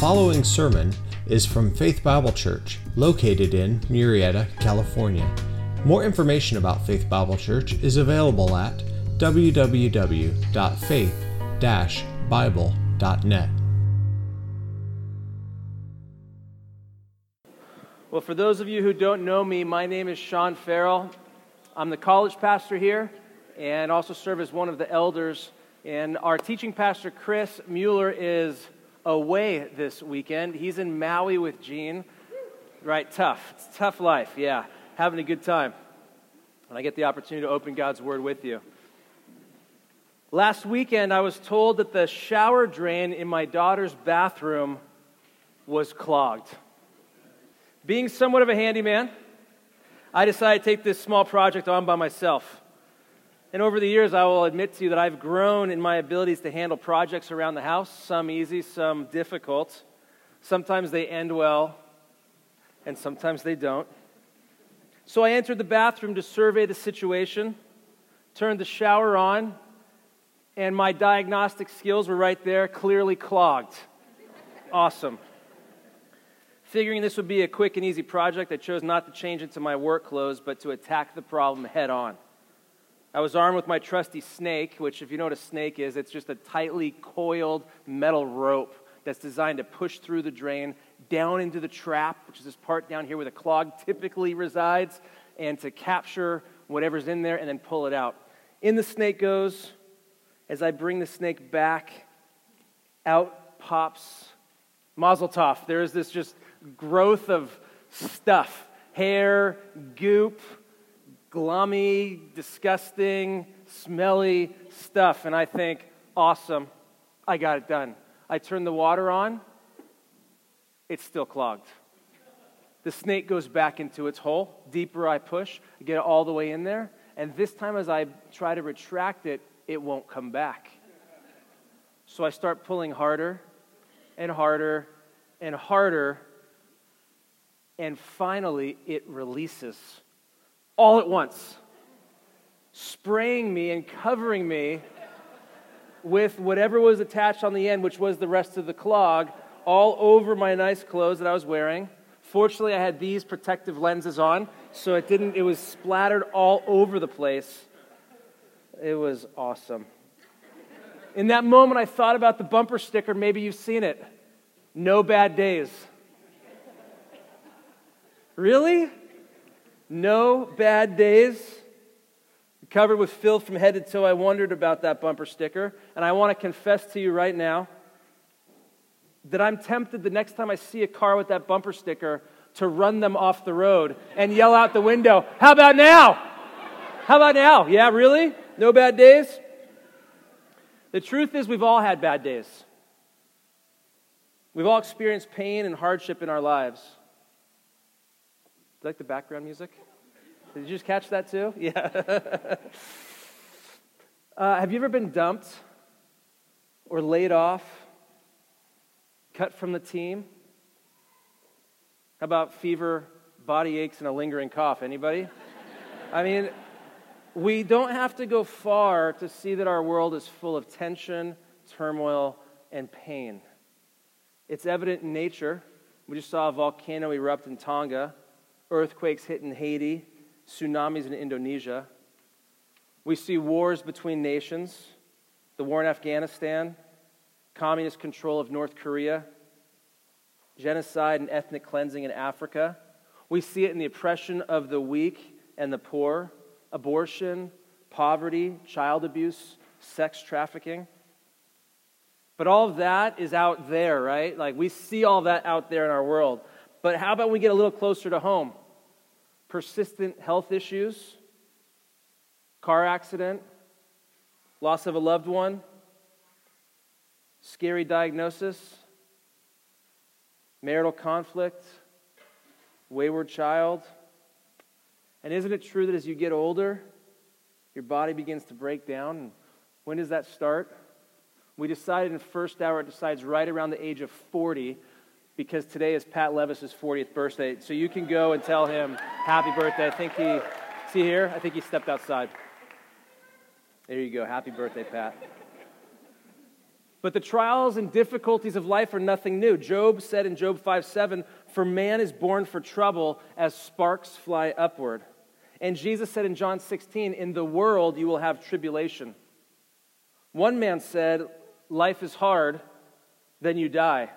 following sermon is from Faith Bible Church, located in Murrieta, California. More information about Faith Bible Church is available at www.faith-bible.net. Well, for those of you who don't know me, my name is Shawn Farrell. I'm the college pastor here and also serve as one of the elders. And our teaching pastor, Chris Mueller, is away this weekend. He's in Maui with Gene. Right, tough. It's tough life, yeah. Having a good time. And I get the opportunity to open God's Word with you. Last weekend, I was told that the shower drain in my daughter's bathroom was clogged. Being somewhat of a handyman, I decided to take this small project on by myself. And over the years, I will admit to you that I've grown in my abilities to handle projects around the house, some easy, some difficult. Sometimes they end well, and sometimes they don't. So I entered the bathroom to survey the situation, turned the shower on, and my diagnostic skills were right there, clearly clogged. Awesome. Figuring this would be a quick and easy project, I chose not to change into my work clothes, but to attack the problem head on. I was armed with my trusty snake, which, if you know what a snake is, it's just a tightly coiled metal rope that's designed to push through the drain down into the trap, which is this part down here where the clog typically resides, and to capture whatever's in there and then pull it out. In the snake goes. As I bring the snake back, out pops Mazel tov. There is this just growth of stuff hair, goop, glummy, disgusting, smelly stuff. And I think, awesome, I got it done. I turn the water on, it's still clogged. The snake goes back into its hole. Deeper I push, I get it all the way in there. And this time, as I try to retract it, it won't come back. So I start pulling harder and harder and harder. And finally, it releases all at once, spraying me and covering me with whatever was attached on the end, which was the rest of the clog, all over my nice clothes that I was wearing. Fortunately, I had these protective lenses on, so it didn't, it was splattered all over the place. It was awesome. In that moment, I thought about the bumper sticker. Maybe you've seen it. No bad days. Really? No bad days. Covered with filth from head to toe, I wondered about that bumper sticker. And I want to confess to you right now that I'm tempted the next time I see a car with that bumper sticker to run them off the road and yell out the window, How about now? How about now? Yeah, really? No bad days? The truth is, we've all had bad days. We've all experienced pain and hardship in our lives. You like the background music? Did you just catch that too? Yeah. uh, have you ever been dumped or laid off, cut from the team? How about fever, body aches, and a lingering cough? Anybody? I mean, we don't have to go far to see that our world is full of tension, turmoil, and pain. It's evident in nature. We just saw a volcano erupt in Tonga earthquakes hit in Haiti, tsunamis in Indonesia. We see wars between nations, the war in Afghanistan, communist control of North Korea, genocide and ethnic cleansing in Africa. We see it in the oppression of the weak and the poor, abortion, poverty, child abuse, sex trafficking. But all of that is out there, right? Like we see all that out there in our world. But how about we get a little closer to home? persistent health issues, car accident, loss of a loved one, scary diagnosis, marital conflict, wayward child. And isn't it true that as you get older, your body begins to break down? And when does that start? We decided in first hour, it decides right around the age of 40 because today is Pat Levis's 40th birthday. So you can go and tell him happy birthday. I think he, see here? I think he stepped outside. There you go. Happy birthday, Pat. But the trials and difficulties of life are nothing new. Job said in Job 5 7, For man is born for trouble as sparks fly upward. And Jesus said in John 16, In the world you will have tribulation. One man said, Life is hard, then you die.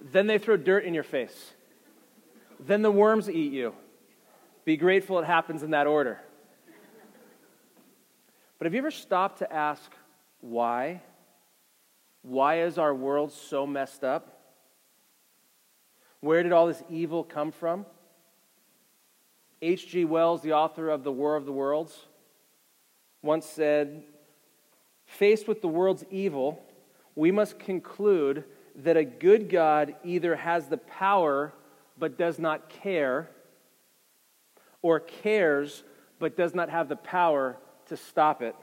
Then they throw dirt in your face. Then the worms eat you. Be grateful it happens in that order. But have you ever stopped to ask why? Why is our world so messed up? Where did all this evil come from? H.G. Wells, the author of The War of the Worlds, once said Faced with the world's evil, we must conclude that a good God either has the power but does not care, or cares but does not have the power to stop it.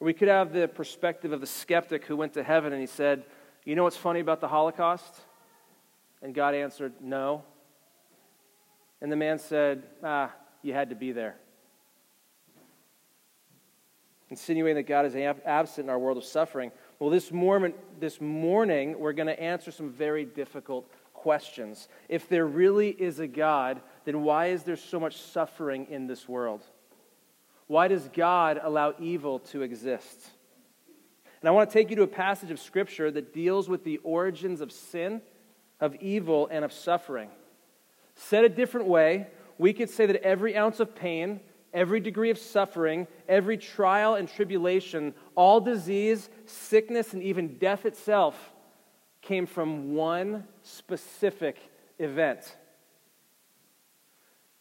We could have the perspective of the skeptic who went to heaven and he said, You know what's funny about the Holocaust? And God answered, No. And the man said, Ah, you had to be there. Insinuating that God is absent in our world of suffering. Well, this morning, this morning we're going to answer some very difficult questions. If there really is a God, then why is there so much suffering in this world? Why does God allow evil to exist? And I want to take you to a passage of Scripture that deals with the origins of sin, of evil, and of suffering. Said a different way, we could say that every ounce of pain, every degree of suffering, every trial and tribulation, all disease, sickness, and even death itself came from one specific event.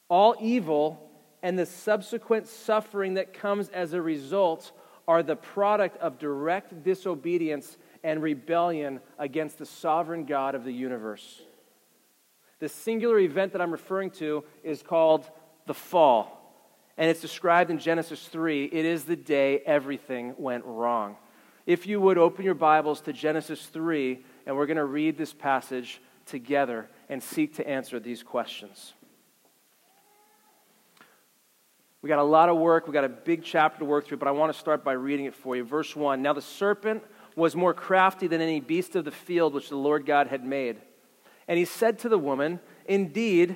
All evil and the subsequent suffering that comes as a result are the product of direct disobedience and rebellion against the sovereign God of the universe. The singular event that I'm referring to is called the fall. And it's described in Genesis 3. It is the day everything went wrong. If you would open your Bibles to Genesis 3, and we're going to read this passage together and seek to answer these questions. We got a lot of work. We got a big chapter to work through, but I want to start by reading it for you. Verse 1 Now the serpent was more crafty than any beast of the field which the Lord God had made. And he said to the woman, Indeed,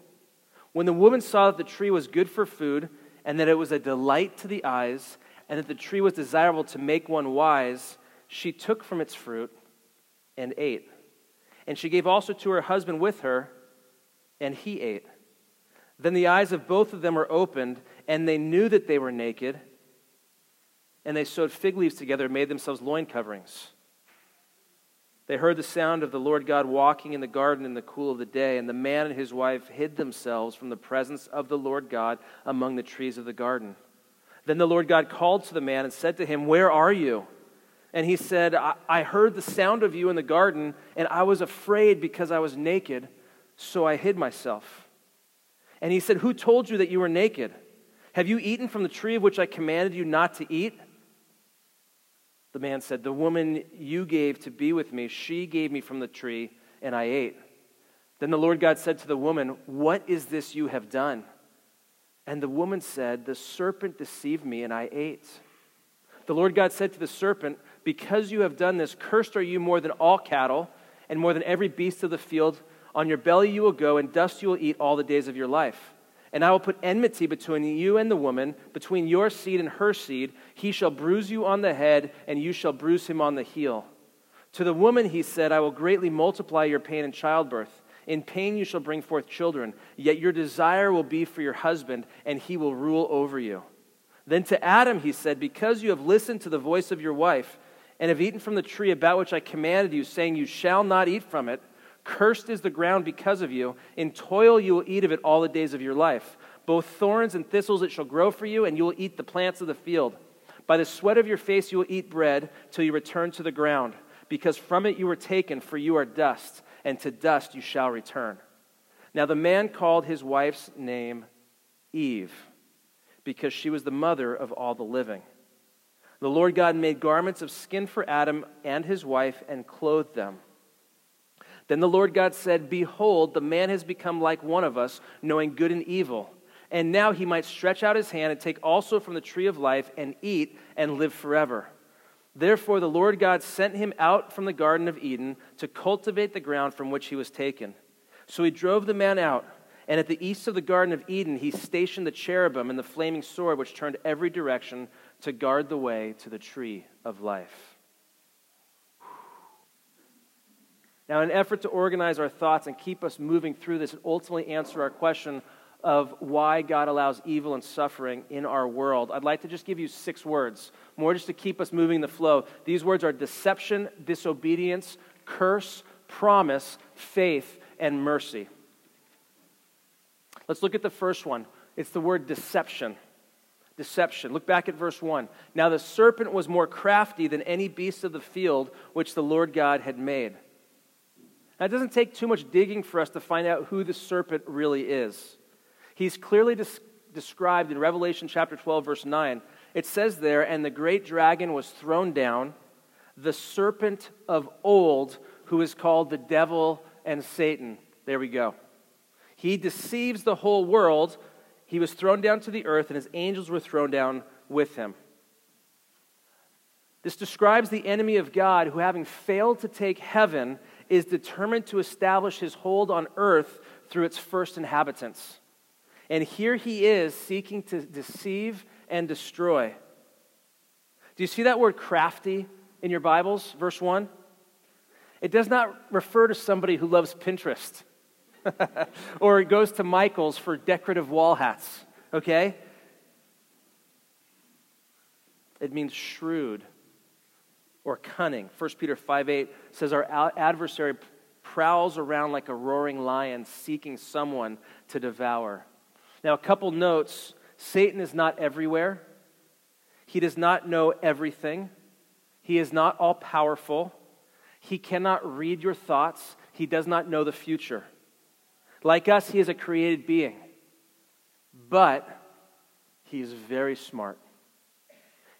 When the woman saw that the tree was good for food, and that it was a delight to the eyes, and that the tree was desirable to make one wise, she took from its fruit and ate. And she gave also to her husband with her, and he ate. Then the eyes of both of them were opened, and they knew that they were naked. And they sewed fig leaves together and made themselves loin coverings. They heard the sound of the Lord God walking in the garden in the cool of the day, and the man and his wife hid themselves from the presence of the Lord God among the trees of the garden. Then the Lord God called to the man and said to him, Where are you? And he said, I, I heard the sound of you in the garden, and I was afraid because I was naked, so I hid myself. And he said, Who told you that you were naked? Have you eaten from the tree of which I commanded you not to eat? The man said, The woman you gave to be with me, she gave me from the tree, and I ate. Then the Lord God said to the woman, What is this you have done? And the woman said, The serpent deceived me, and I ate. The Lord God said to the serpent, Because you have done this, cursed are you more than all cattle, and more than every beast of the field. On your belly you will go, and dust you will eat all the days of your life. And I will put enmity between you and the woman, between your seed and her seed. He shall bruise you on the head, and you shall bruise him on the heel. To the woman he said, I will greatly multiply your pain in childbirth. In pain you shall bring forth children, yet your desire will be for your husband, and he will rule over you. Then to Adam he said, Because you have listened to the voice of your wife, and have eaten from the tree about which I commanded you, saying, You shall not eat from it, Cursed is the ground because of you. In toil you will eat of it all the days of your life. Both thorns and thistles it shall grow for you, and you will eat the plants of the field. By the sweat of your face you will eat bread till you return to the ground, because from it you were taken, for you are dust, and to dust you shall return. Now the man called his wife's name Eve, because she was the mother of all the living. The Lord God made garments of skin for Adam and his wife and clothed them. Then the Lord God said, Behold, the man has become like one of us, knowing good and evil. And now he might stretch out his hand and take also from the tree of life and eat and live forever. Therefore, the Lord God sent him out from the Garden of Eden to cultivate the ground from which he was taken. So he drove the man out, and at the east of the Garden of Eden, he stationed the cherubim and the flaming sword, which turned every direction to guard the way to the tree of life. Now, in an effort to organize our thoughts and keep us moving through this and ultimately answer our question of why God allows evil and suffering in our world, I'd like to just give you six words, more just to keep us moving the flow. These words are deception, disobedience, curse, promise, faith, and mercy. Let's look at the first one. It's the word deception. Deception. Look back at verse 1. Now the serpent was more crafty than any beast of the field which the Lord God had made. Now, it doesn't take too much digging for us to find out who the serpent really is. He's clearly des- described in Revelation chapter 12, verse 9. It says there, And the great dragon was thrown down, the serpent of old, who is called the devil and Satan. There we go. He deceives the whole world. He was thrown down to the earth, and his angels were thrown down with him. This describes the enemy of God who, having failed to take heaven, is determined to establish his hold on earth through its first inhabitants. And here he is seeking to deceive and destroy. Do you see that word crafty in your Bibles? Verse 1? It does not refer to somebody who loves Pinterest or goes to Michael's for decorative wall hats, okay? It means shrewd or cunning. 1 Peter 5 8 says, Our adversary prowls around like a roaring lion seeking someone to devour. Now, a couple notes Satan is not everywhere, he does not know everything, he is not all powerful, he cannot read your thoughts, he does not know the future. Like us, he is a created being, but he is very smart.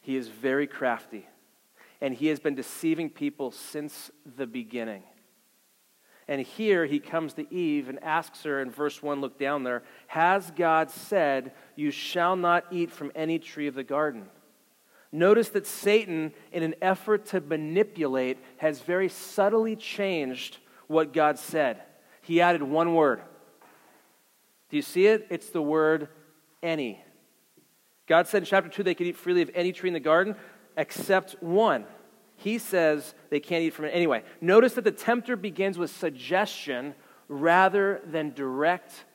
He is very crafty, and he has been deceiving people since the beginning. And here he comes to Eve and asks her in verse 1, look down there, Has God said, You shall not eat from any tree of the garden? Notice that Satan, in an effort to manipulate, has very subtly changed what God said. He added one word. Do you see it? It's the word any. God said in chapter 2 they could eat freely of any tree in the garden except one. He says they can't eat from it anyway. Notice that the tempter begins with suggestion rather than direct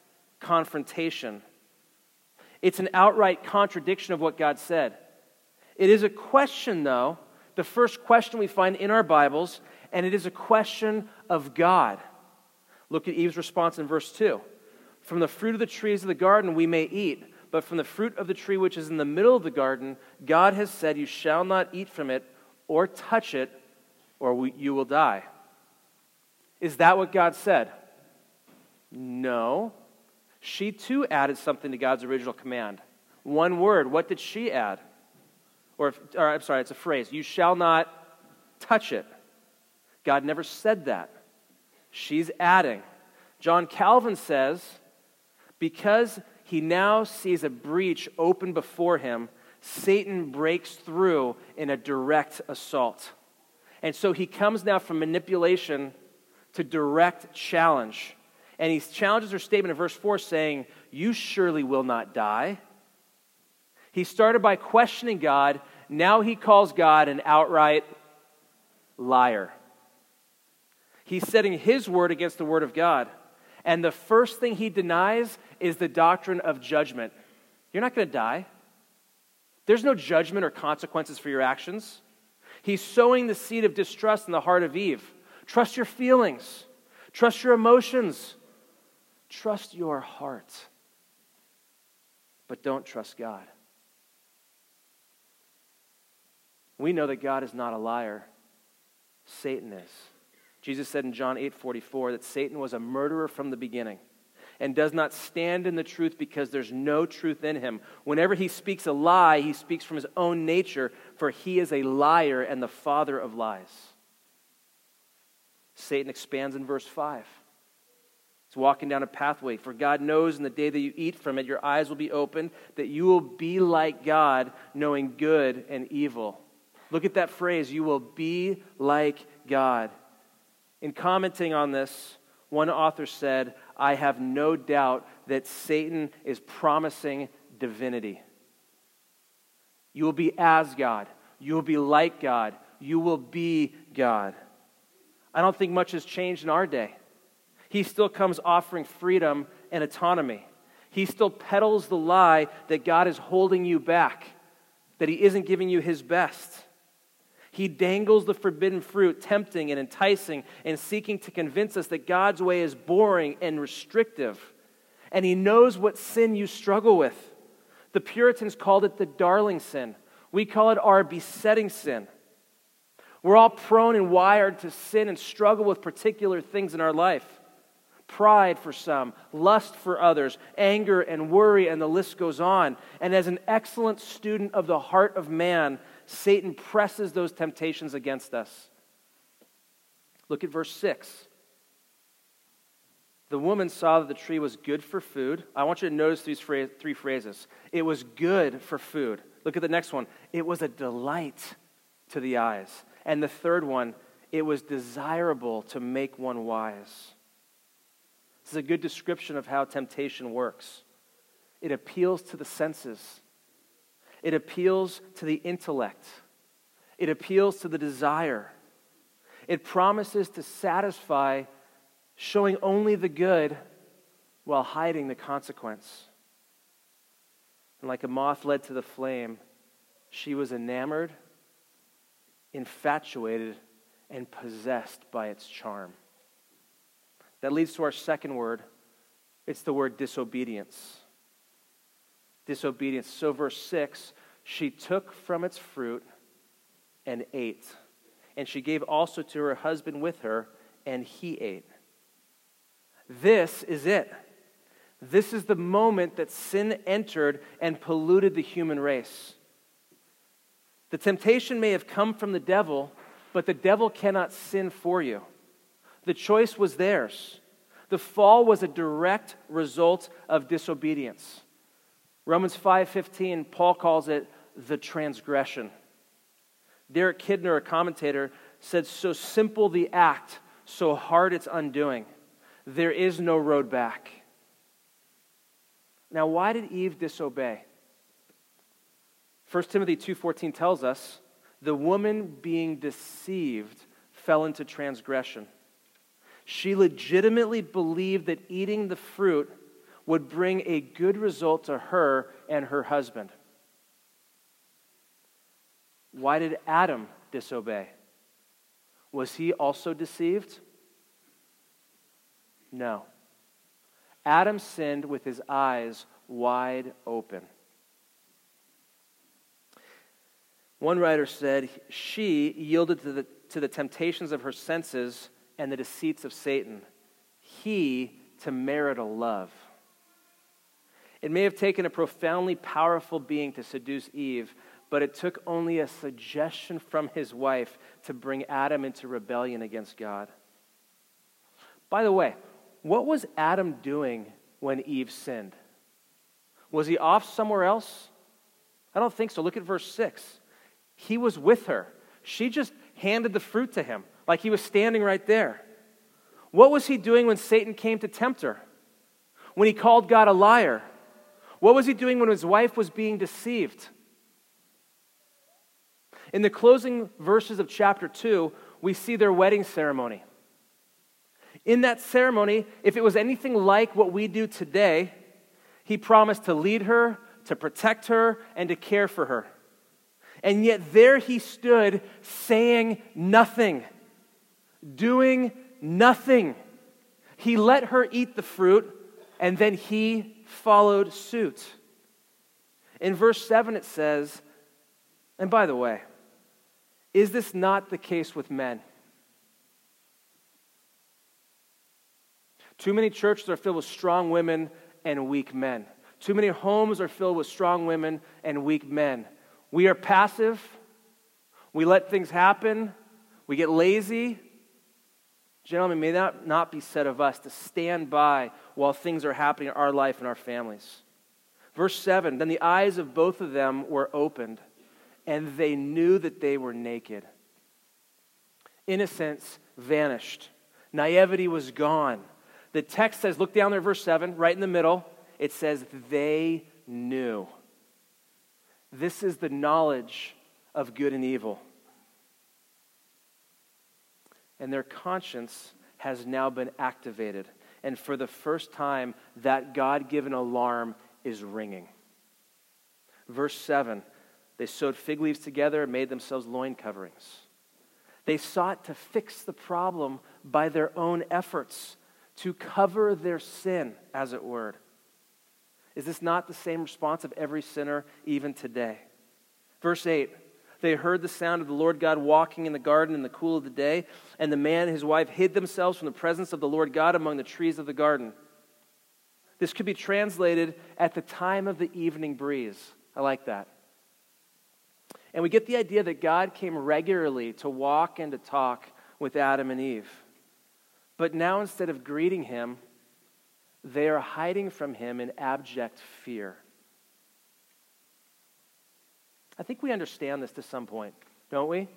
confrontation. It's an outright contradiction of what God said. It is a question, though, the first question we find in our Bibles, and it is a question of God. Look at Eve's response in verse 2. From the fruit of the trees of the garden we may eat, but from the fruit of the tree which is in the middle of the garden, God has said, You shall not eat from it or touch it, or you will die. Is that what God said? No. She too added something to God's original command. One word. What did she add? Or, or I'm sorry, it's a phrase. You shall not touch it. God never said that. She's adding. John Calvin says, because he now sees a breach open before him, Satan breaks through in a direct assault. And so he comes now from manipulation to direct challenge. And he challenges her statement in verse 4 saying, You surely will not die. He started by questioning God. Now he calls God an outright liar. He's setting his word against the word of God. And the first thing he denies is the doctrine of judgment. You're not going to die. There's no judgment or consequences for your actions. He's sowing the seed of distrust in the heart of Eve. Trust your feelings, trust your emotions, trust your heart. But don't trust God. We know that God is not a liar. Satan is. Jesus said in John 8 44 that Satan was a murderer from the beginning and does not stand in the truth because there's no truth in him. Whenever he speaks a lie, he speaks from his own nature, for he is a liar and the father of lies. Satan expands in verse 5. It's walking down a pathway. For God knows in the day that you eat from it, your eyes will be opened, that you will be like God, knowing good and evil. Look at that phrase, you will be like God. In commenting on this, one author said, I have no doubt that Satan is promising divinity. You will be as God. You will be like God. You will be God. I don't think much has changed in our day. He still comes offering freedom and autonomy. He still peddles the lie that God is holding you back, that He isn't giving you His best. He dangles the forbidden fruit, tempting and enticing and seeking to convince us that God's way is boring and restrictive. And He knows what sin you struggle with. The Puritans called it the darling sin. We call it our besetting sin. We're all prone and wired to sin and struggle with particular things in our life pride for some, lust for others, anger and worry, and the list goes on. And as an excellent student of the heart of man, Satan presses those temptations against us. Look at verse 6. The woman saw that the tree was good for food. I want you to notice these three phrases. It was good for food. Look at the next one. It was a delight to the eyes. And the third one, it was desirable to make one wise. This is a good description of how temptation works. It appeals to the senses, it appeals to the intellect, it appeals to the desire. It promises to satisfy, showing only the good while hiding the consequence. And like a moth led to the flame, she was enamored, infatuated, and possessed by its charm. That leads to our second word. It's the word disobedience. Disobedience. So, verse 6 she took from its fruit and ate. And she gave also to her husband with her, and he ate. This is it. This is the moment that sin entered and polluted the human race. The temptation may have come from the devil, but the devil cannot sin for you. The choice was theirs. The fall was a direct result of disobedience. Romans 5:15 Paul calls it the transgression. Derek Kidner, a commentator, said so simple the act, so hard its undoing. There is no road back. Now, why did Eve disobey? 1 Timothy 2:14 tells us, the woman being deceived fell into transgression. She legitimately believed that eating the fruit would bring a good result to her and her husband. Why did Adam disobey? Was he also deceived? No. Adam sinned with his eyes wide open. One writer said, She yielded to the, to the temptations of her senses and the deceits of Satan, he to marital love. It may have taken a profoundly powerful being to seduce Eve, but it took only a suggestion from his wife to bring Adam into rebellion against God. By the way, what was Adam doing when Eve sinned? Was he off somewhere else? I don't think so. Look at verse 6. He was with her. She just handed the fruit to him like he was standing right there. What was he doing when Satan came to tempt her? When he called God a liar? What was he doing when his wife was being deceived? In the closing verses of chapter 2, we see their wedding ceremony. In that ceremony, if it was anything like what we do today, he promised to lead her, to protect her, and to care for her. And yet there he stood saying nothing doing nothing. He let her eat the fruit, and then he followed suit. In verse 7, it says, and by the way, is this not the case with men? Too many churches are filled with strong women and weak men. Too many homes are filled with strong women and weak men. We are passive. We let things happen. We get lazy. Gentlemen, may that not be said of us to stand by while things are happening in our life and our families. Verse 7 Then the eyes of both of them were opened, and they knew that they were naked. Innocence vanished, naivety was gone. The text says, look down there, verse 7, right in the middle. It says, they knew. This is the knowledge of good and evil. And their conscience has now been activated. And for the first time, that God given alarm is ringing. Verse 7 they sewed fig leaves together and made themselves loin coverings. They sought to fix the problem by their own efforts, to cover their sin, as it were. Is this not the same response of every sinner even today? Verse 8 They heard the sound of the Lord God walking in the garden in the cool of the day, and the man and his wife hid themselves from the presence of the Lord God among the trees of the garden. This could be translated at the time of the evening breeze. I like that. And we get the idea that God came regularly to walk and to talk with Adam and Eve. But now, instead of greeting him, they are hiding from him in abject fear. I think we understand this to some point, don't we? Let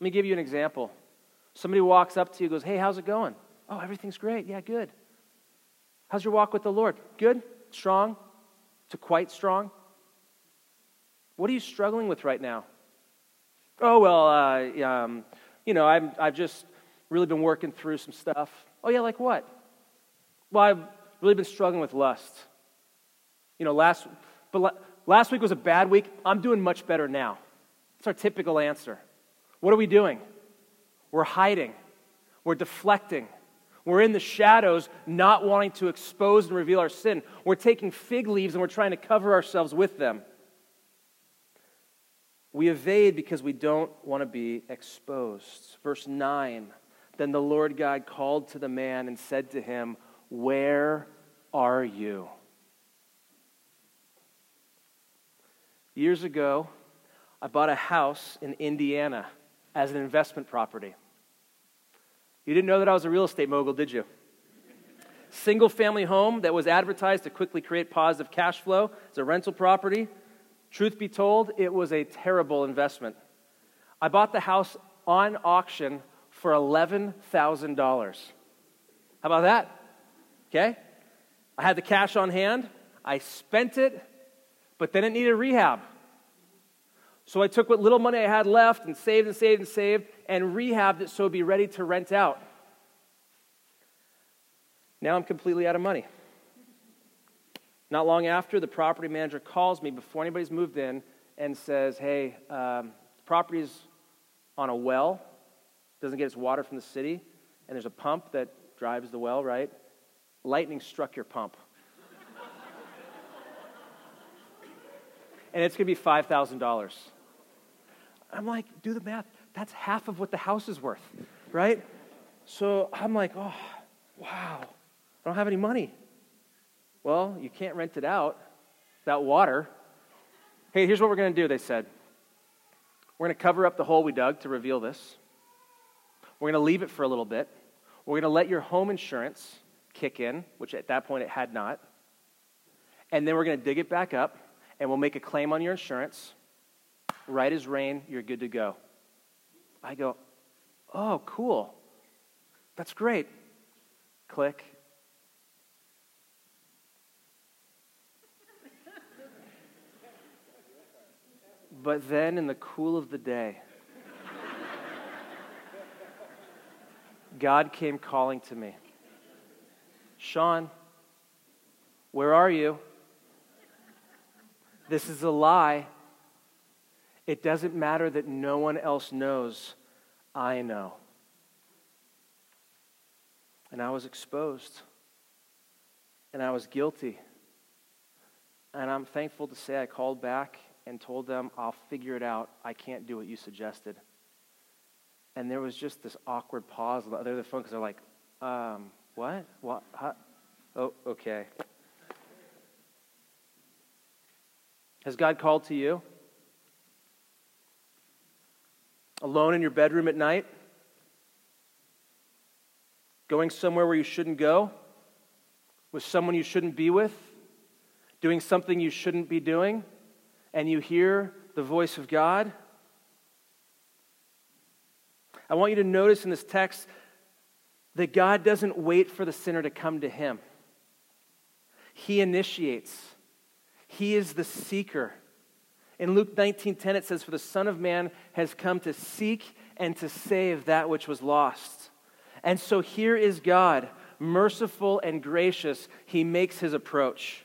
me give you an example. Somebody walks up to you goes, Hey, how's it going? Oh, everything's great. Yeah, good. How's your walk with the Lord? Good? Strong? To quite strong? What are you struggling with right now? Oh, well, uh, um, you know, I'm, I've just really been working through some stuff. Oh, yeah, like what? Well, I've really been struggling with lust. You know, last, but last week was a bad week. I'm doing much better now. That's our typical answer. What are we doing? We're hiding, we're deflecting. We're in the shadows, not wanting to expose and reveal our sin. We're taking fig leaves and we're trying to cover ourselves with them. We evade because we don't want to be exposed. Verse 9 Then the Lord God called to the man and said to him, Where are you? Years ago, I bought a house in Indiana as an investment property. You didn't know that I was a real estate mogul, did you? Single family home that was advertised to quickly create positive cash flow. It's a rental property. Truth be told, it was a terrible investment. I bought the house on auction for $11,000. How about that? Okay? I had the cash on hand. I spent it, but then it needed rehab. So I took what little money I had left and saved and saved and saved and rehabbed it so it'd be ready to rent out. Now I'm completely out of money. Not long after, the property manager calls me before anybody's moved in and says, Hey, um, property's on a well, doesn't get its water from the city, and there's a pump that drives the well, right? Lightning struck your pump. And it's going to be $5,000. I'm like, do the math. That's half of what the house is worth, right? So I'm like, oh, wow, I don't have any money. Well, you can't rent it out without water. Hey, here's what we're going to do, they said. We're going to cover up the hole we dug to reveal this. We're going to leave it for a little bit. We're going to let your home insurance kick in, which at that point it had not. And then we're going to dig it back up, and we'll make a claim on your insurance. Right as rain, you're good to go. I go, oh, cool. That's great. Click. But then, in the cool of the day, God came calling to me Shawn, where are you? This is a lie. It doesn't matter that no one else knows. I know. And I was exposed. And I was guilty. And I'm thankful to say I called back and told them, I'll figure it out. I can't do what you suggested. And there was just this awkward pause on the other the phone because they're like, um, What? What? How? Oh, okay. Has God called to you? Alone in your bedroom at night? Going somewhere where you shouldn't go? With someone you shouldn't be with? Doing something you shouldn't be doing? And you hear the voice of God? I want you to notice in this text that God doesn't wait for the sinner to come to him. He initiates. He is the seeker. In Luke 19:10 it says for the son of man has come to seek and to save that which was lost. And so here is God, merciful and gracious. He makes his approach.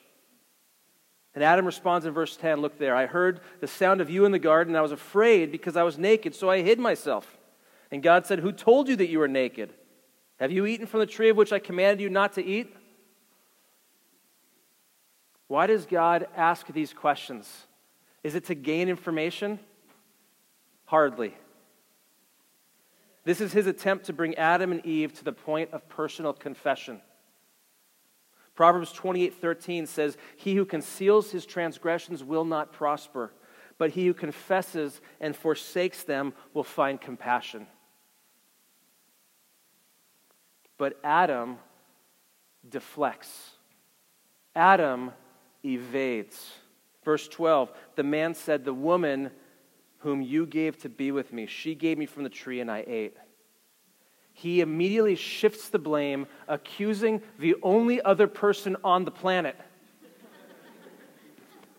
And Adam responds in verse 10 Look there, I heard the sound of you in the garden, and I was afraid because I was naked, so I hid myself. And God said, Who told you that you were naked? Have you eaten from the tree of which I commanded you not to eat? Why does God ask these questions? Is it to gain information? Hardly. This is his attempt to bring Adam and Eve to the point of personal confession. Proverbs 28:13 says, "He who conceals his transgressions will not prosper, but he who confesses and forsakes them will find compassion." But Adam deflects. Adam evades. Verse 12 The man said, The woman whom you gave to be with me, she gave me from the tree and I ate. He immediately shifts the blame, accusing the only other person on the planet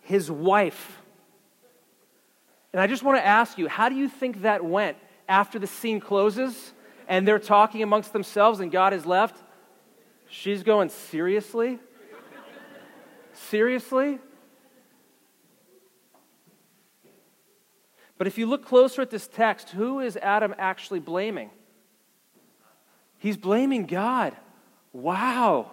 his wife. And I just want to ask you, how do you think that went after the scene closes? and they're talking amongst themselves and God is left, she's going, Seriously? Seriously? But if you look closer at this text, who is Adam actually blaming? He's blaming God. Wow.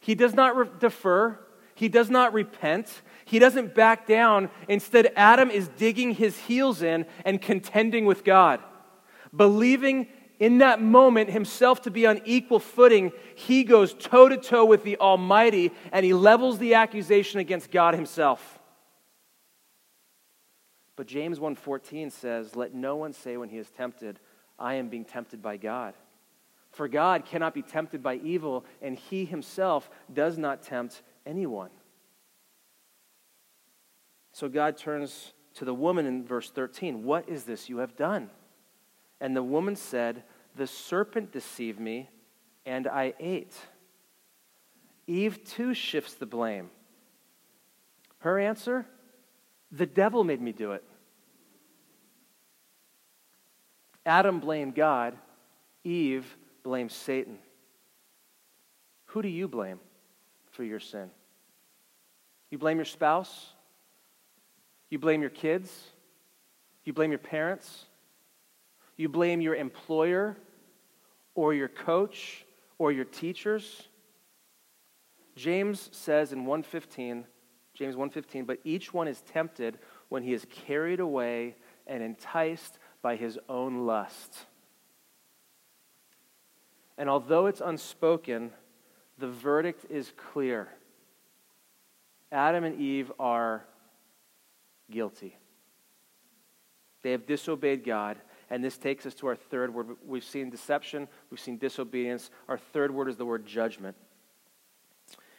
He does not re- defer. He does not repent. He doesn't back down. Instead, Adam is digging his heels in and contending with God believing in that moment himself to be on equal footing, he goes toe to toe with the Almighty and he levels the accusation against God himself. But James 1:14 says, "Let no one say when he is tempted, I am being tempted by God." For God cannot be tempted by evil, and he himself does not tempt anyone. So God turns to the woman in verse 13, "What is this you have done?" And the woman said, The serpent deceived me, and I ate. Eve too shifts the blame. Her answer The devil made me do it. Adam blamed God, Eve blamed Satan. Who do you blame for your sin? You blame your spouse? You blame your kids? You blame your parents? You blame your employer or your coach or your teachers. James says in 115, James 1:15, but each one is tempted when he is carried away and enticed by his own lust. And although it's unspoken, the verdict is clear. Adam and Eve are guilty. They have disobeyed God and this takes us to our third word. We've seen deception, we've seen disobedience. Our third word is the word judgment.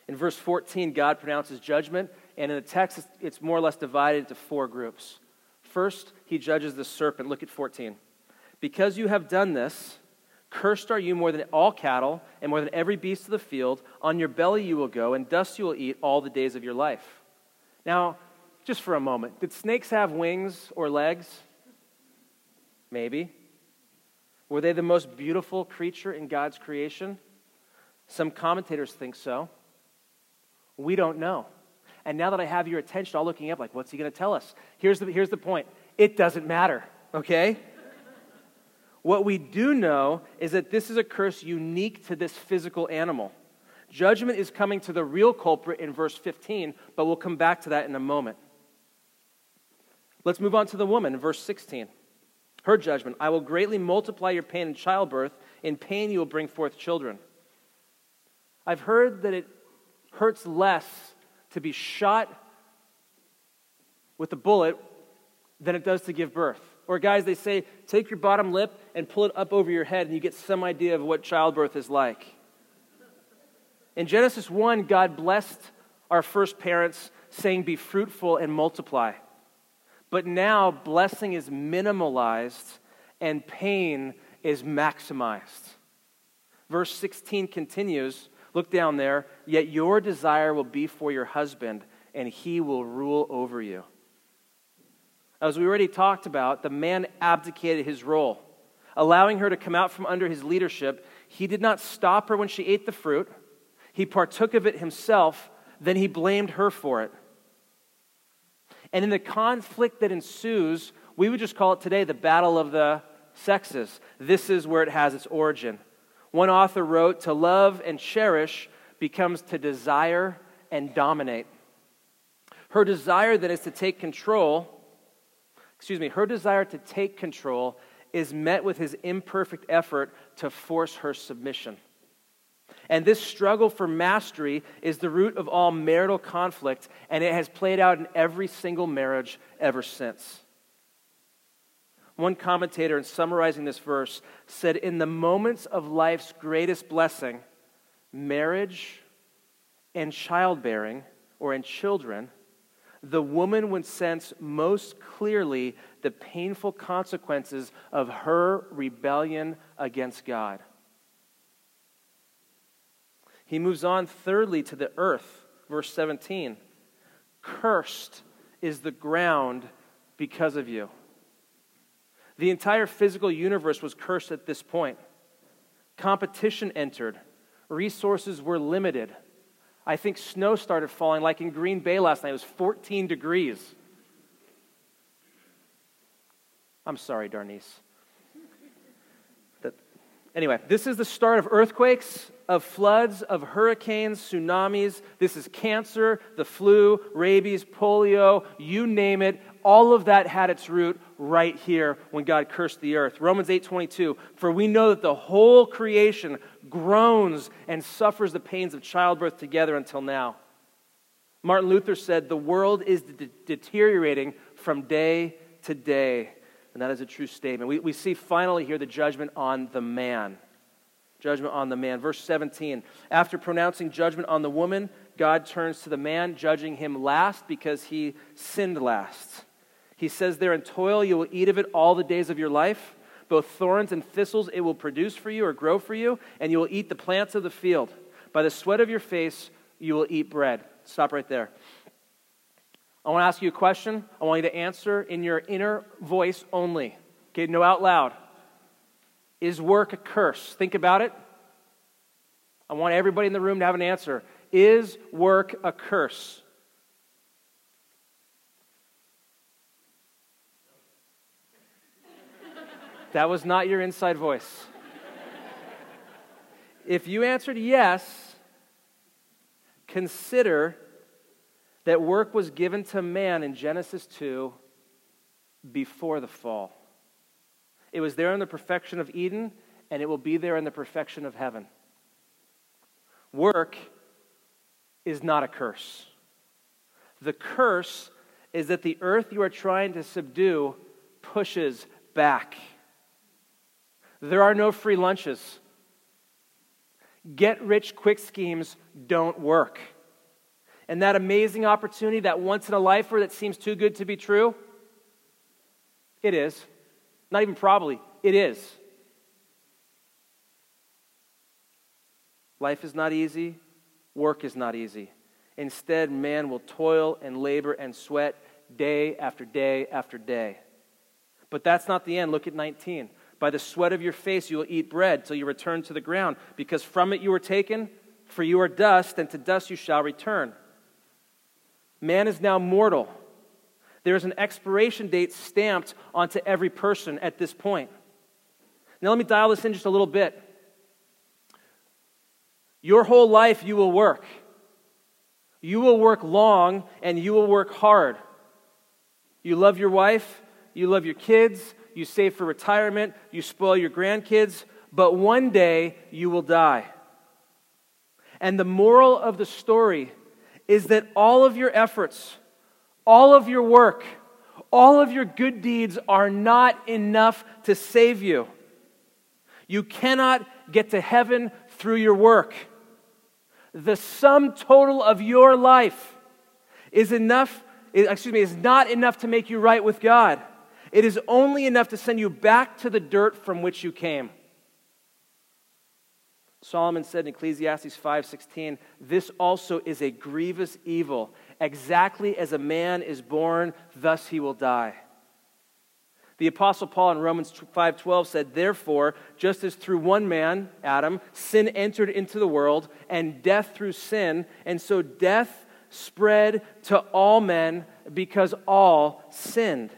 In verse 14, God pronounces judgment, and in the text, it's more or less divided into four groups. First, he judges the serpent. Look at 14. Because you have done this, cursed are you more than all cattle and more than every beast of the field. On your belly you will go, and dust you will eat all the days of your life. Now, just for a moment, did snakes have wings or legs? Maybe. Were they the most beautiful creature in God's creation? Some commentators think so. We don't know. And now that I have your attention, all looking up, like, what's he going to tell us? Here's the, here's the point it doesn't matter, okay? what we do know is that this is a curse unique to this physical animal. Judgment is coming to the real culprit in verse 15, but we'll come back to that in a moment. Let's move on to the woman in verse 16 her judgment. I will greatly multiply your pain in childbirth. In pain you will bring forth children. I've heard that it hurts less to be shot with a bullet than it does to give birth. Or, guys, they say, take your bottom lip and pull it up over your head, and you get some idea of what childbirth is like. In Genesis 1, God blessed our first parents, saying, Be fruitful and multiply. But now, blessing is minimalized and pain is maximized. Verse 16 continues look down there, yet your desire will be for your husband, and he will rule over you. As we already talked about, the man abdicated his role. Allowing her to come out from under his leadership, he did not stop her when she ate the fruit. He partook of it himself, then he blamed her for it. And in the conflict that ensues, we would just call it today the battle of the sexes. This is where it has its origin. One author wrote, To love and cherish becomes to desire and dominate. Her desire then is to take control, excuse me, her desire to take control is met with his imperfect effort to force her submission. And this struggle for mastery is the root of all marital conflict, and it has played out in every single marriage ever since. One commentator, in summarizing this verse, said In the moments of life's greatest blessing, marriage and childbearing, or in children, the woman would sense most clearly the painful consequences of her rebellion against God. He moves on, thirdly, to the earth, verse 17. Cursed is the ground because of you. The entire physical universe was cursed at this point. Competition entered, resources were limited. I think snow started falling, like in Green Bay last night. It was 14 degrees. I'm sorry, Darnice. That, anyway, this is the start of earthquakes, of floods, of hurricanes, tsunamis. This is cancer, the flu, rabies, polio, you name it. All of that had its root right here when God cursed the earth. Romans 8:22, for we know that the whole creation groans and suffers the pains of childbirth together until now. Martin Luther said, "The world is de- deteriorating from day to day." And that is a true statement. We, we see finally here the judgment on the man. Judgment on the man. Verse 17. After pronouncing judgment on the woman, God turns to the man, judging him last because he sinned last. He says there, In toil you will eat of it all the days of your life. Both thorns and thistles it will produce for you or grow for you, and you will eat the plants of the field. By the sweat of your face you will eat bread. Stop right there. I want to ask you a question. I want you to answer in your inner voice only. Okay, no out loud. Is work a curse? Think about it. I want everybody in the room to have an answer. Is work a curse? That was not your inside voice. if you answered yes, consider that work was given to man in Genesis 2 before the fall. It was there in the perfection of Eden, and it will be there in the perfection of heaven. Work is not a curse. The curse is that the earth you are trying to subdue pushes back. There are no free lunches. Get rich quick schemes don't work. And that amazing opportunity, that once in a lifer that seems too good to be true, it is. Not even probably, it is. Life is not easy, work is not easy. Instead, man will toil and labor and sweat day after day after day. But that's not the end. Look at 19. By the sweat of your face you will eat bread till you return to the ground, because from it you were taken, for you are dust, and to dust you shall return. Man is now mortal. There is an expiration date stamped onto every person at this point. Now, let me dial this in just a little bit. Your whole life, you will work. You will work long and you will work hard. You love your wife, you love your kids, you save for retirement, you spoil your grandkids, but one day you will die. And the moral of the story is that all of your efforts, all of your work, all of your good deeds are not enough to save you. You cannot get to heaven through your work. The sum total of your life is enough, excuse me, is not enough to make you right with God. It is only enough to send you back to the dirt from which you came. Solomon said in Ecclesiastes 5:16, "This also is a grievous evil. Exactly as a man is born, thus he will die." The apostle Paul in Romans 5:12 said, "Therefore, just as through one man, Adam, sin entered into the world, and death through sin, and so death spread to all men because all sinned."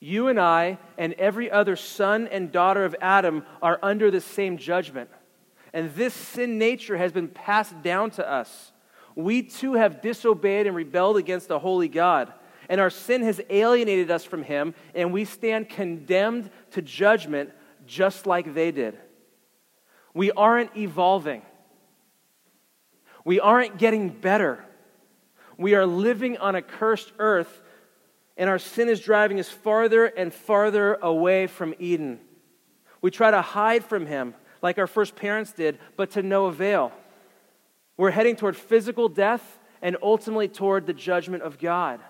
You and I and every other son and daughter of Adam are under the same judgment. And this sin nature has been passed down to us. We too have disobeyed and rebelled against the holy God and our sin has alienated us from Him, and we stand condemned to judgment just like they did. We aren't evolving, we aren't getting better. We are living on a cursed earth, and our sin is driving us farther and farther away from Eden. We try to hide from Him like our first parents did, but to no avail. We're heading toward physical death and ultimately toward the judgment of God.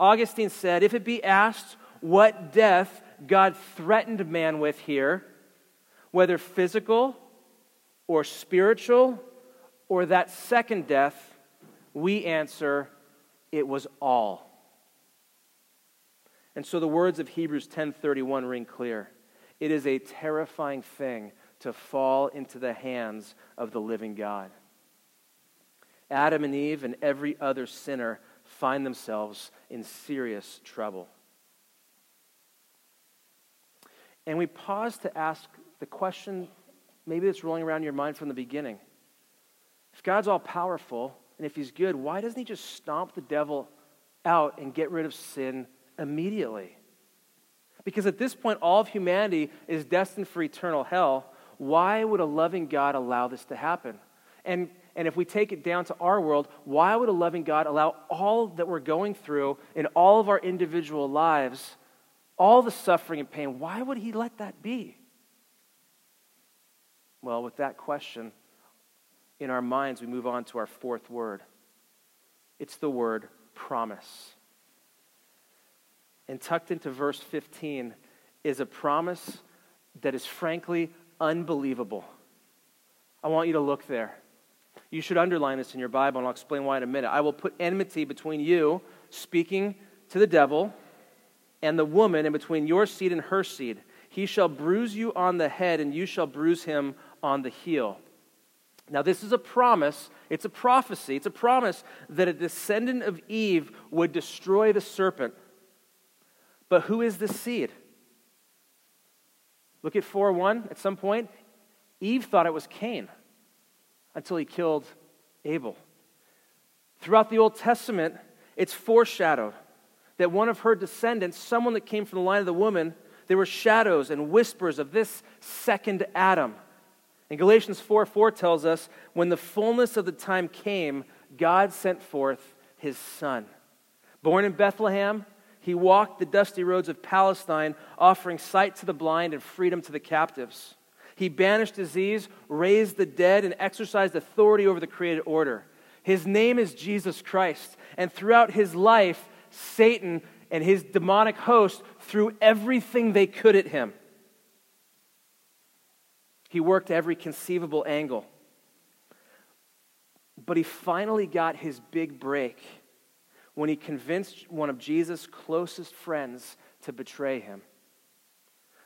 Augustine said, If it be asked what death God threatened man with here, whether physical or spiritual or that second death, we answer, it was all. And so the words of Hebrews 10:31 ring clear. It is a terrifying thing to fall into the hands of the living God. Adam and Eve and every other sinner find themselves in serious trouble. And we pause to ask the question maybe that's rolling around your mind from the beginning. If God's all powerful and if He's good, why doesn't He just stomp the devil out and get rid of sin immediately? Because at this point, all of humanity is destined for eternal hell. Why would a loving God allow this to happen? And and if we take it down to our world, why would a loving God allow all that we're going through in all of our individual lives, all the suffering and pain, why would He let that be? Well, with that question in our minds, we move on to our fourth word. It's the word promise. And tucked into verse 15 is a promise that is frankly unbelievable. I want you to look there. You should underline this in your Bible, and I'll explain why in a minute. I will put enmity between you, speaking to the devil, and the woman, and between your seed and her seed. He shall bruise you on the head, and you shall bruise him on the heel. Now, this is a promise. It's a prophecy. It's a promise that a descendant of Eve would destroy the serpent. But who is this seed? Look at 4 1 at some point. Eve thought it was Cain until he killed Abel. Throughout the Old Testament, it's foreshadowed that one of her descendants, someone that came from the line of the woman, there were shadows and whispers of this second Adam. And Galatians 4 4 tells us, when the fullness of the time came, God sent forth his son. Born in Bethlehem, he walked the dusty roads of Palestine, offering sight to the blind and freedom to the captives. He banished disease, raised the dead, and exercised authority over the created order. His name is Jesus Christ. And throughout his life, Satan and his demonic host threw everything they could at him. He worked every conceivable angle. But he finally got his big break when he convinced one of Jesus' closest friends to betray him.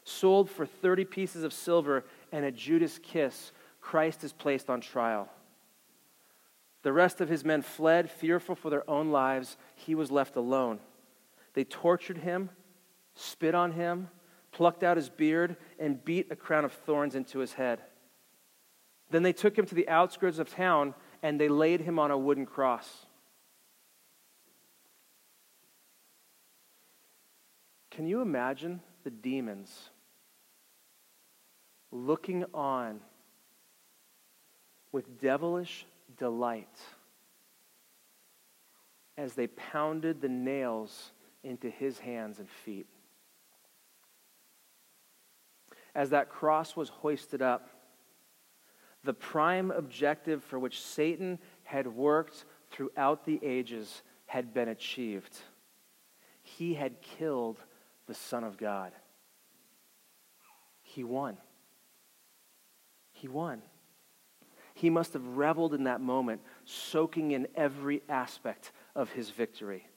Sold for 30 pieces of silver and a Judas kiss, Christ is placed on trial. The rest of his men fled, fearful for their own lives. He was left alone. They tortured him, spit on him, plucked out his beard, and beat a crown of thorns into his head. Then they took him to the outskirts of town and they laid him on a wooden cross. Can you imagine the demons looking on with devilish delight as they pounded the nails into his hands and feet. As that cross was hoisted up, the prime objective for which Satan had worked throughout the ages had been achieved. He had killed the Son of God. He won. He won. He must have reveled in that moment, soaking in every aspect of his victory.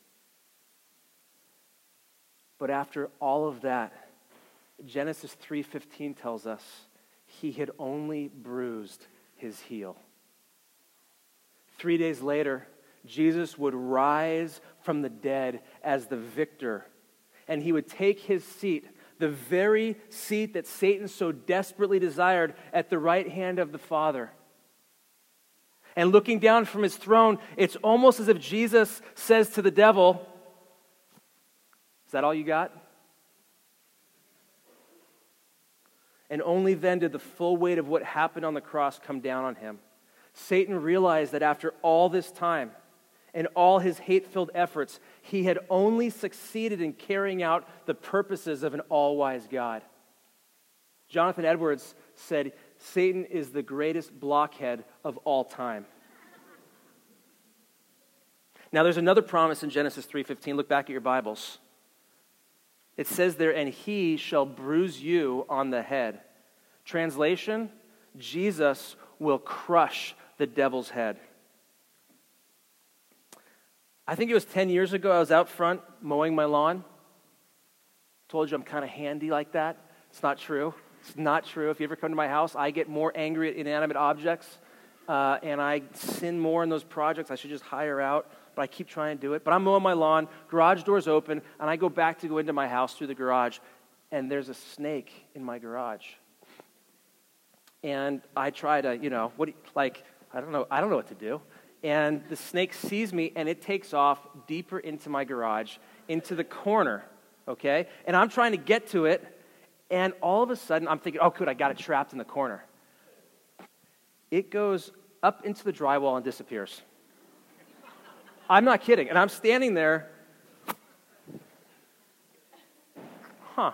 But after all of that, Genesis 3:15 tells us he had only bruised his heel. 3 days later, Jesus would rise from the dead as the victor, and he would take his seat, the very seat that Satan so desperately desired, at the right hand of the Father. And looking down from his throne, it's almost as if Jesus says to the devil, Is that all you got? And only then did the full weight of what happened on the cross come down on him. Satan realized that after all this time and all his hate filled efforts, he had only succeeded in carrying out the purposes of an all wise God. Jonathan Edwards said, Satan is the greatest blockhead of all time. Now there's another promise in Genesis 3:15. Look back at your Bibles. It says there and he shall bruise you on the head. Translation: Jesus will crush the devil's head. I think it was 10 years ago I was out front mowing my lawn. Told you I'm kind of handy like that. It's not true. It's not true. If you ever come to my house, I get more angry at inanimate objects uh, and I sin more in those projects. I should just hire out, but I keep trying to do it. But I'm mowing my lawn, garage door's open, and I go back to go into my house through the garage, and there's a snake in my garage. And I try to, you know, what, like, I don't know, I don't know what to do. And the snake sees me, and it takes off deeper into my garage, into the corner, okay? And I'm trying to get to it, and all of a sudden, I'm thinking, oh, good, I got it trapped in the corner. It goes up into the drywall and disappears. I'm not kidding. And I'm standing there. Huh.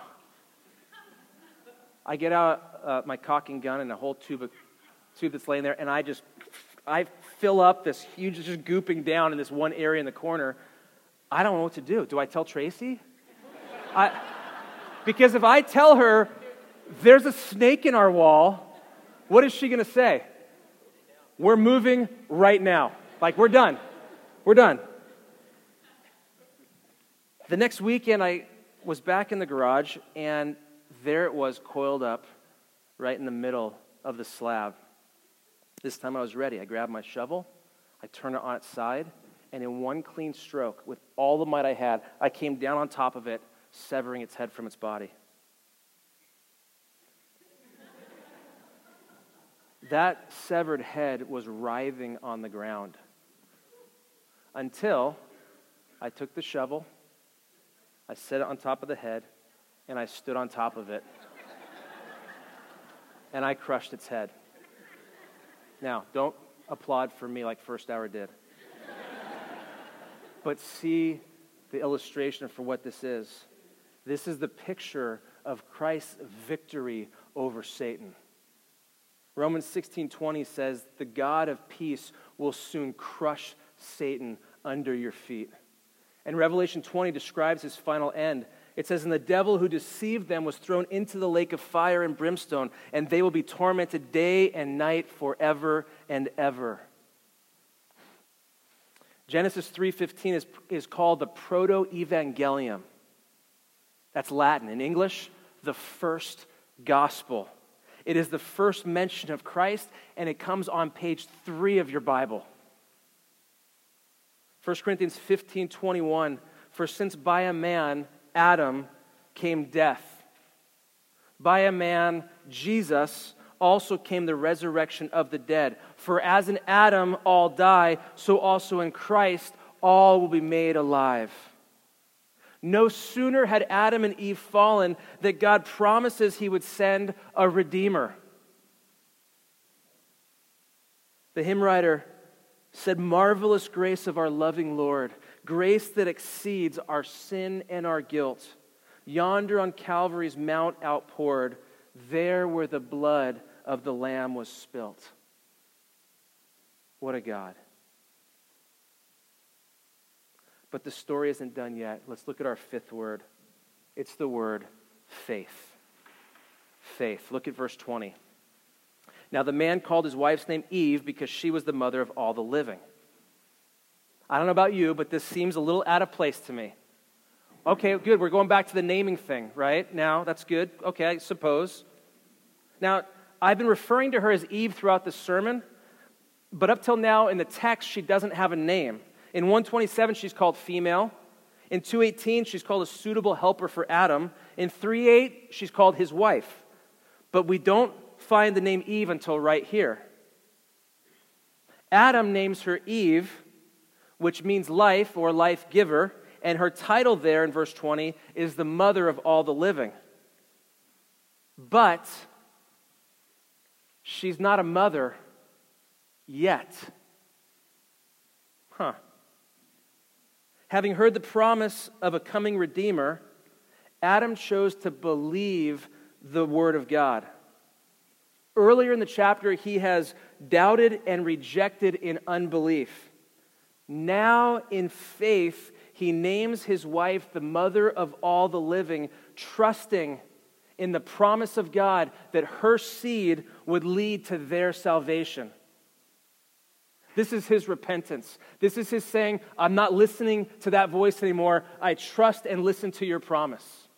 I get out uh, my caulking gun and a whole tube of tube that's laying there, and I just I fill up this huge, just gooping down in this one area in the corner. I don't know what to do. Do I tell Tracy? I, because if I tell her there's a snake in our wall, what is she going to say? We're moving right now. Like, we're done. We're done. The next weekend, I was back in the garage, and there it was coiled up right in the middle of the slab. This time I was ready. I grabbed my shovel, I turned it on its side, and in one clean stroke, with all the might I had, I came down on top of it severing its head from its body. that severed head was writhing on the ground until I took the shovel, I set it on top of the head, and I stood on top of it. and I crushed its head. Now, don't applaud for me like First Hour did. but see the illustration for what this is. This is the picture of Christ's victory over Satan. Romans 16:20 says, "The God of peace will soon crush Satan under your feet." And Revelation 20 describes his final end. It says, And the devil who deceived them was thrown into the lake of fire and brimstone, and they will be tormented day and night forever and ever. Genesis 3:15 is, is called the proto-evangelium. That's Latin. In English, the first gospel. It is the first mention of Christ, and it comes on page three of your Bible. 1 Corinthians 15 21. For since by a man, Adam, came death, by a man, Jesus, also came the resurrection of the dead. For as in Adam all die, so also in Christ all will be made alive. No sooner had Adam and Eve fallen that God promises he would send a redeemer. The hymn writer said, Marvelous grace of our loving Lord, grace that exceeds our sin and our guilt. Yonder on Calvary's mount outpoured, there where the blood of the Lamb was spilt. What a God. But the story isn't done yet. Let's look at our fifth word. It's the word faith. Faith. Look at verse 20. Now, the man called his wife's name Eve because she was the mother of all the living. I don't know about you, but this seems a little out of place to me. Okay, good. We're going back to the naming thing, right? Now, that's good. Okay, I suppose. Now, I've been referring to her as Eve throughout the sermon, but up till now in the text, she doesn't have a name. In 127, she's called female. In 218, she's called a suitable helper for Adam. In 38, she's called his wife. But we don't find the name Eve until right here. Adam names her Eve, which means life or life giver, and her title there in verse 20 is the mother of all the living. But she's not a mother yet. Huh. Having heard the promise of a coming Redeemer, Adam chose to believe the Word of God. Earlier in the chapter, he has doubted and rejected in unbelief. Now, in faith, he names his wife the mother of all the living, trusting in the promise of God that her seed would lead to their salvation. This is his repentance. This is his saying, I'm not listening to that voice anymore. I trust and listen to your promise.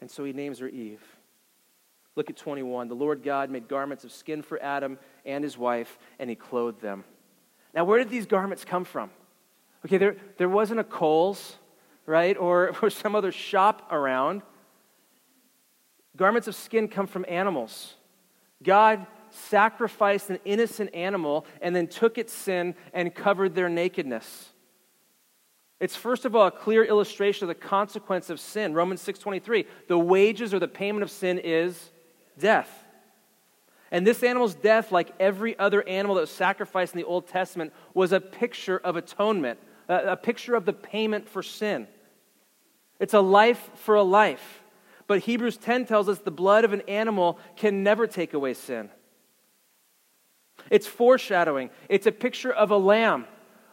And so he names her Eve. Look at 21. The Lord God made garments of skin for Adam and his wife, and he clothed them. Now, where did these garments come from? Okay, there, there wasn't a Kohl's, right, or, or some other shop around. Garments of skin come from animals. God sacrificed an innocent animal and then took its sin and covered their nakedness. It's first of all a clear illustration of the consequence of sin. Romans 6:23, the wages or the payment of sin is death. And this animal's death, like every other animal that was sacrificed in the Old Testament, was a picture of atonement, a, picture of the payment for sin. It's a life for a life. But Hebrews 10 tells us the blood of an animal can never take away sin. It's foreshadowing. It's a picture of a lamb,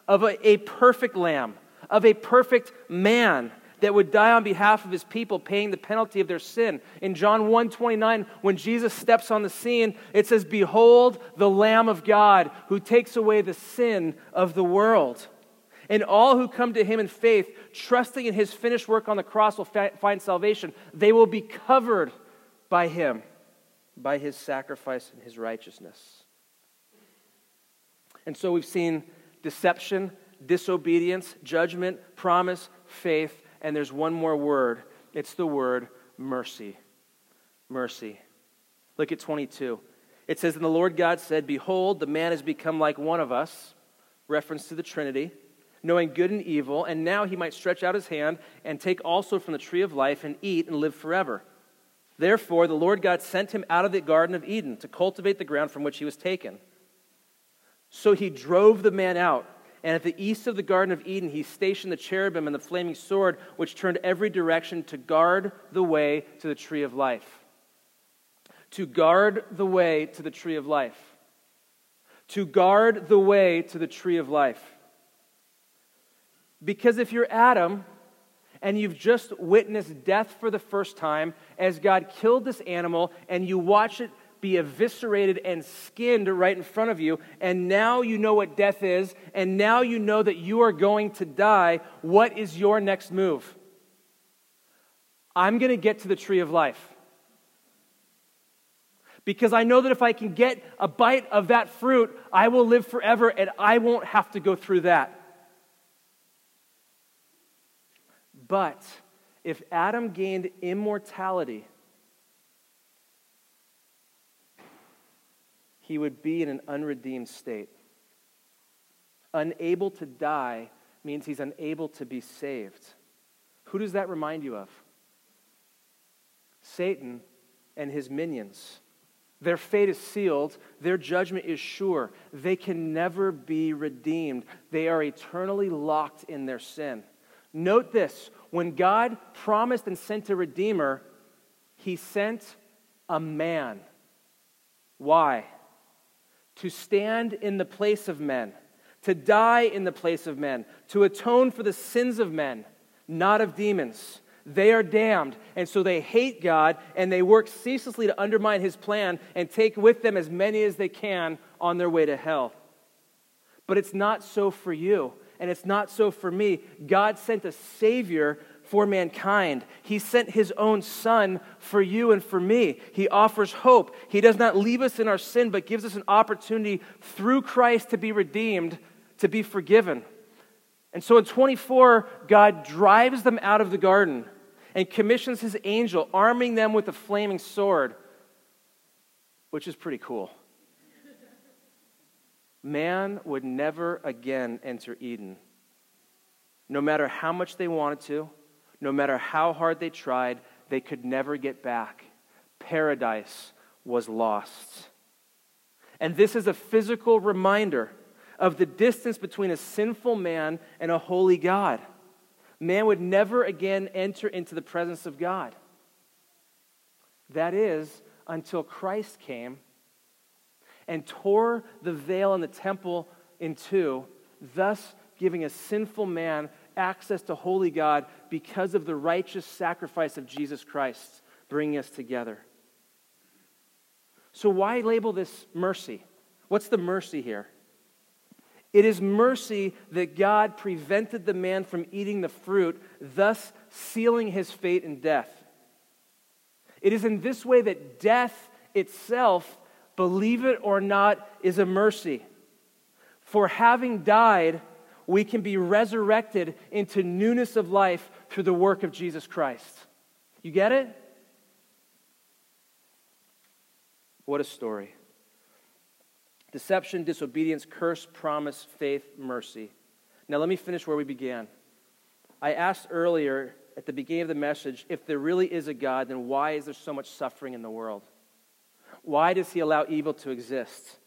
of a, a perfect lamb, of a perfect man that would die on behalf of his people, paying the penalty of their sin. In John 1:29, when Jesus steps on the scene, it says, "Behold the Lamb of God who takes away the sin of the world." And all who come to him in faith, trusting in his finished work on the cross, will find salvation. They will be covered by him, by his sacrifice and his righteousness. And so we've seen deception, disobedience, judgment, promise, faith, and there's one more word. It's the word mercy. Mercy. Look at 22. It says, And the Lord God said, Behold, the man has become like one of us, reference to the Trinity, knowing good and evil, and now he might stretch out his hand and take also from the tree of life and eat and live forever. Therefore, the Lord God sent him out of the Garden of Eden to cultivate the ground from which he was taken. So he drove the man out. And at the east of the Garden of Eden, he stationed the cherubim and the flaming sword, which turned every direction to guard the way to the tree of life. To guard the way to the tree of life. To guard the way to the tree of life. Because if you're Adam and you've just witnessed death for the first time as God killed this animal and you watch it be eviscerated and skinned right in front of you, and now you know what death is, and now you know that you are going to die, what is your next move? I'm going to get to the tree of life. Because I know that if I can get a bite of that fruit, I will live forever and I won't have to go through that. But if Adam gained immortality, he would be in an unredeemed state. Unable to die means he's unable to be saved. Who does that remind you of? Satan and his minions. Their fate is sealed. Their judgment is sure. They can never be redeemed. They are eternally locked in their sin. Note this when God promised and sent a Redeemer, He sent a man. Why? To stand in the place of men, to die in the place of men, to atone for the sins of men, not of demons. They are damned, and so they hate God and they work ceaselessly to undermine his plan and take with them as many as they can on their way to hell. But it's not so for you, and it's not so for me. God sent a Savior for mankind. He sent his own Son for you and for me. He offers hope. He does not leave us in our sin, but gives us an opportunity through Christ to be redeemed, to be forgiven. And so in 24, God drives them out of the garden and commissions his angel, arming them with a flaming sword, which is pretty cool. Man would never again enter Eden. No matter how much they wanted to, no matter how hard they tried, they could never get back. Paradise was lost. And this is a physical reminder of the distance between a sinful man and a holy God. Man would never again enter into the presence of God. That is, until Christ came and tore the veil in the temple in two, thus giving a sinful man access to holy God because of the righteous sacrifice of Jesus Christ, bringing us together. So, why label this mercy? What's the mercy here? It is mercy that God prevented the man from eating the fruit, thus sealing his fate in death. It is in this way that death itself, believe it or not, is a mercy. For having died, we can be resurrected into newness of life through the work of Jesus Christ. You get it? What a story. Deception, disobedience, curse, promise, faith, mercy. Now, let me finish where we began. I asked earlier at the beginning of the message if there really is a God, then why is there so much suffering in the world? Why does He allow evil to exist?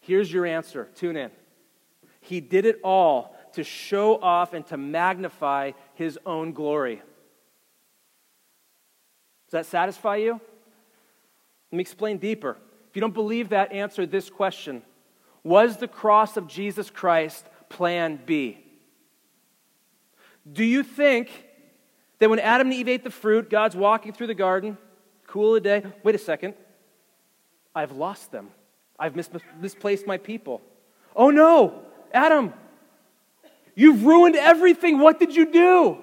Here's your answer. Tune in. He did it all to show off and to magnify His own glory. Does that satisfy you? Let me explain deeper. If you don't believe that, answer this question Was the cross of Jesus Christ plan B? Do you think that when Adam and Eve ate the fruit, God's walking through the garden, cool a day? Wait a second. I've lost them. I've mis- misplaced my people. Oh no, Adam, you've ruined everything. What did you do?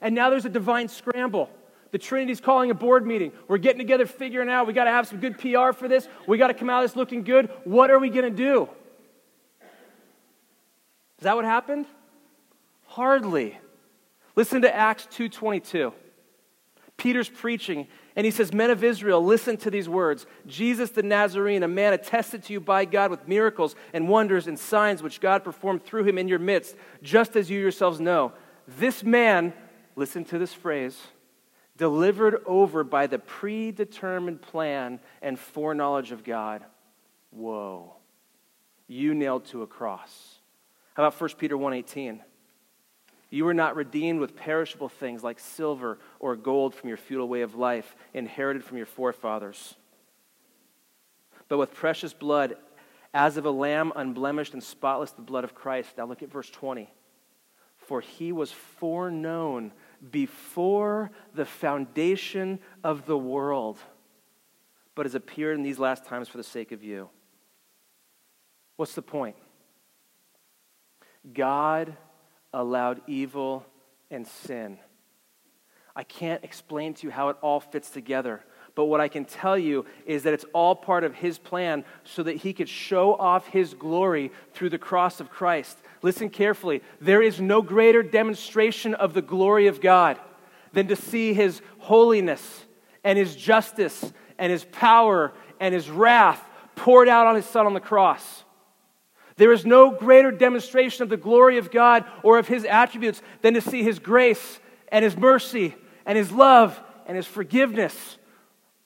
And now there's a divine scramble. The Trinity's calling a board meeting. We're getting together, figuring out we got to have some good PR for this. We got to come out of this looking good. What are we going to do? Is that what happened? Hardly. Listen to Acts 2:22. Peter's preaching and he says, Men of Israel, listen to these words Jesus the Nazarene, a man attested to you by God with miracles and wonders and signs which God performed through him in your midst, just as you yourselves know. This man, listen to this phrase, delivered over by the predetermined plan and foreknowledge of God. Whoa. You nailed to a cross. How about 1 Peter 1:18? You were not redeemed with perishable things like silver or gold from your futile way of life, inherited from your forefathers, but with precious blood, as of a lamb unblemished and spotless, the blood of Christ. Now look at verse 20. For he was foreknown before the foundation of the world, but has appeared in these last times for the sake of you. What's the point? God allowed evil and sin. I can't explain to you how it all fits together. But what I can tell you is that it's all part of His plan so that He could show off His glory through the cross of Christ. Listen carefully. There is no greater demonstration of the glory of God than to see His holiness and His justice and His power and His wrath poured out on His Son on the cross. There is no greater demonstration of the glory of God or of His attributes than to see His grace and His mercy and His love and His forgiveness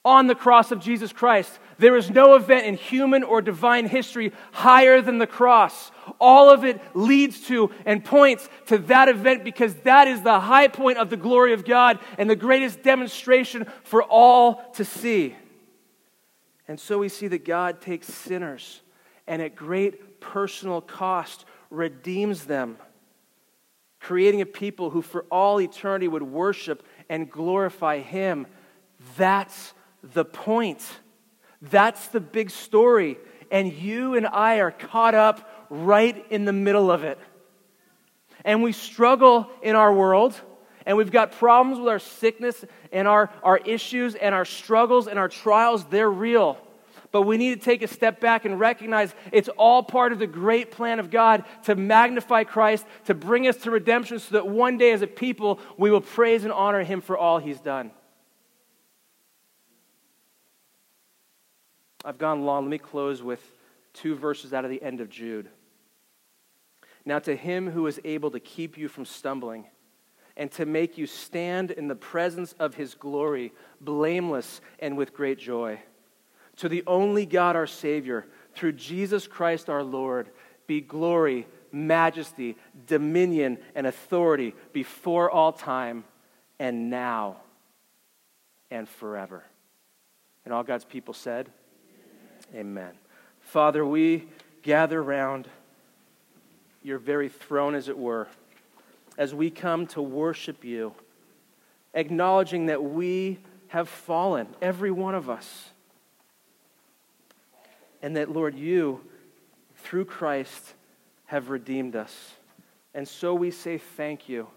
on the cross of Jesus Christ. There is no event in human or divine history higher than the cross. All of it leads to and points to that event because that is the high point of the glory of God and the greatest demonstration for all to see. And so we see that God takes sinners and at great personal cost redeems them, creating a people who for all eternity would worship and glorify Him. That's the point. That's the big story. And you and I are caught up right in the middle of it. And we struggle in our world, and we've got problems with our sickness and our, our issues and our struggles and our trials. They're real. But we need to take a step back and recognize it's all part of the great plan of God to magnify Christ, to bring us to redemption, so that one day as a people we will praise and honor Him for all He's done. I've gone long. Let me close with two verses out of the end of Jude. Now, to him who is able to keep you from stumbling and to make you stand in the presence of his glory, blameless and with great joy. To the only God our Savior, through Jesus Christ our Lord, be glory, majesty, dominion, and authority before all time and now and forever. And all God's people said, Amen. Father, we gather around your very throne, as it were, as we come to worship you, acknowledging that we have fallen, every one of us. And that, Lord, you, through Christ, have redeemed us. And so we say thank you.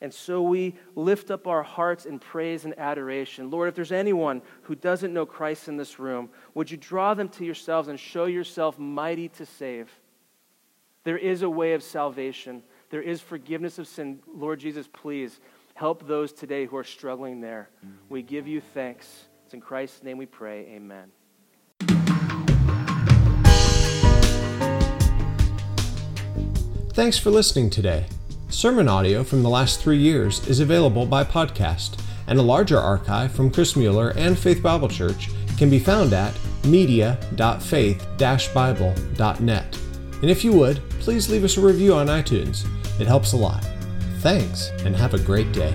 And so we lift up our hearts in praise and adoration. Lord, if there's anyone who doesn't know Christ in this room, would you draw them to yourselves and show yourself mighty to save? There is a way of salvation, there is forgiveness of sin. Lord Jesus, please help those today who are struggling there. Mm-hmm. We give you thanks. It's in Christ's name we pray. Amen. Thanks for listening today. Sermon audio from the last three years is available by podcast, and a larger archive from Chris Mueller and Faith Bible Church can be found at media.faith-bible.net. And if you would, please leave us a review on iTunes. It helps a lot. Thanks, and have a great day.